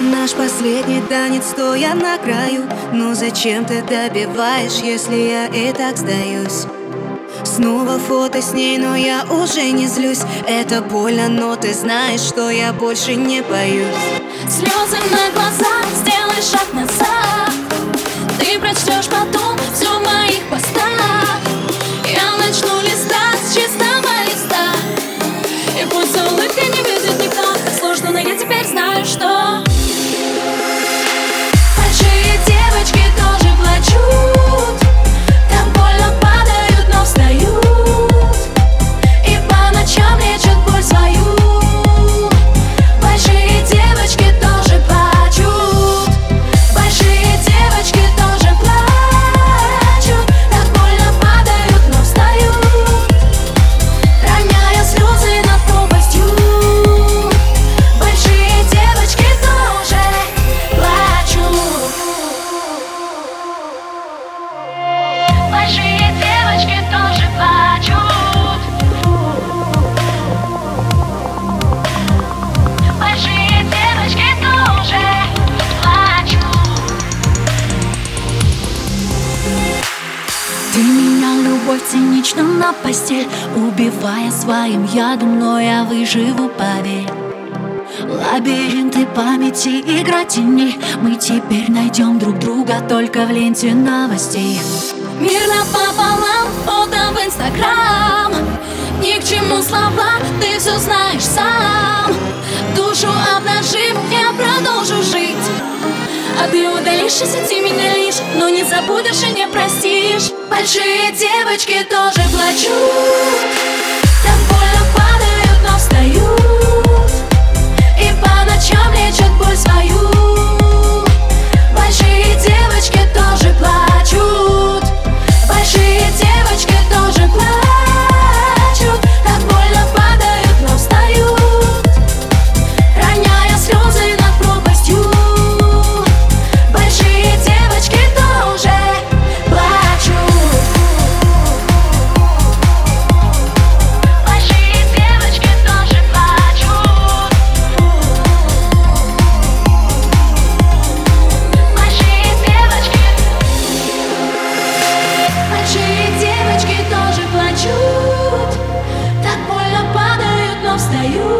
Наш последний танец, стоя на краю. Ну зачем ты добиваешь, если я и так сдаюсь? Снова фото с ней, но я уже не злюсь. Это больно, но ты знаешь, что я больше не боюсь. Слезы на глазах, цинично на постель Убивая своим ядом, но я выживу, поверь. Лабиринты памяти, игра теней Мы теперь найдем друг друга только в ленте новостей. Мир напополам, фото в инстаграм. Ни к чему слова, ты все знаешь сам. Душу обнажив, я продолжу жить А ты удалишь из сети меня лишь Но не забудешь и не простишь. Большие девочки тоже плачут you.